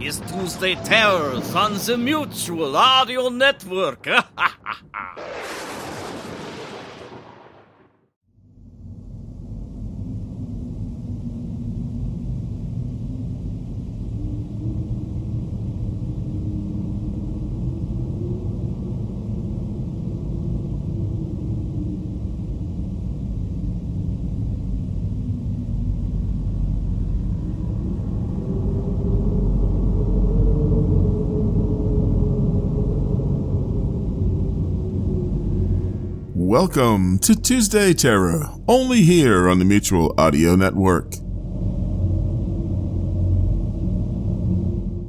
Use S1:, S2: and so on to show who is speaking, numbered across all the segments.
S1: Is Tuesday Terrors on the Mutual Audio Network.
S2: Welcome to Tuesday Terror, only here on the Mutual Audio Network.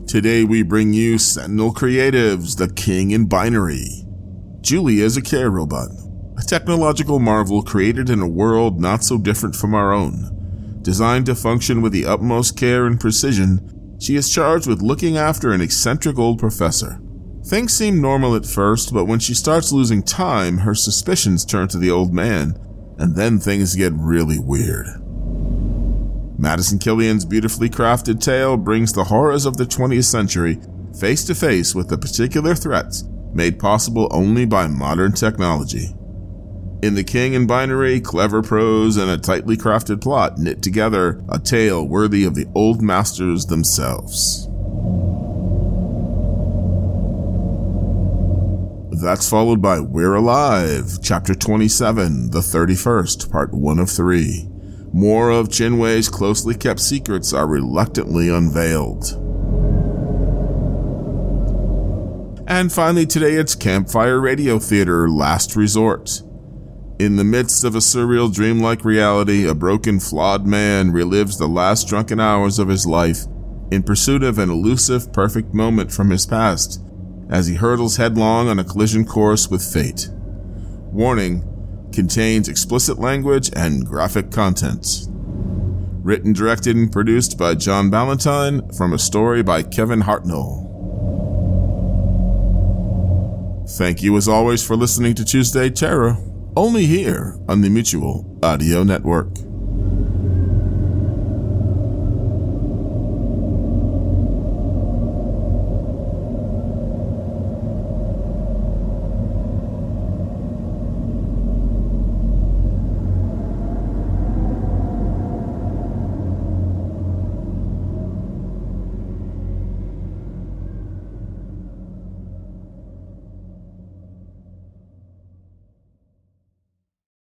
S2: Today we bring you Sentinel Creatives, The King in Binary. Julie is a care robot, a technological marvel created in a world not so different from our own. Designed to function with the utmost care and precision, she is charged with looking after an eccentric old professor Things seem normal at first, but when she starts losing time, her suspicions turn to the old man, and then things get really weird. Madison Killian's beautifully crafted tale brings the horrors of the 20th century face to face with the particular threats made possible only by modern technology. In The King in Binary, clever prose and a tightly crafted plot knit together a tale worthy of the old masters themselves. That's followed by We're Alive, Chapter 27, The 31st, Part 1 of 3. More of Chinwei's closely kept secrets are reluctantly unveiled. And finally, today it's Campfire Radio Theater Last Resort. In the midst of a surreal dreamlike reality, a broken, flawed man relives the last drunken hours of his life in pursuit of an elusive, perfect moment from his past as he hurtles headlong on a collision course with fate. Warning contains explicit language and graphic content. Written, directed, and produced by John Ballantyne from a story by Kevin Hartnell. Thank you as always for listening to Tuesday Terror, only here on the Mutual Audio Network.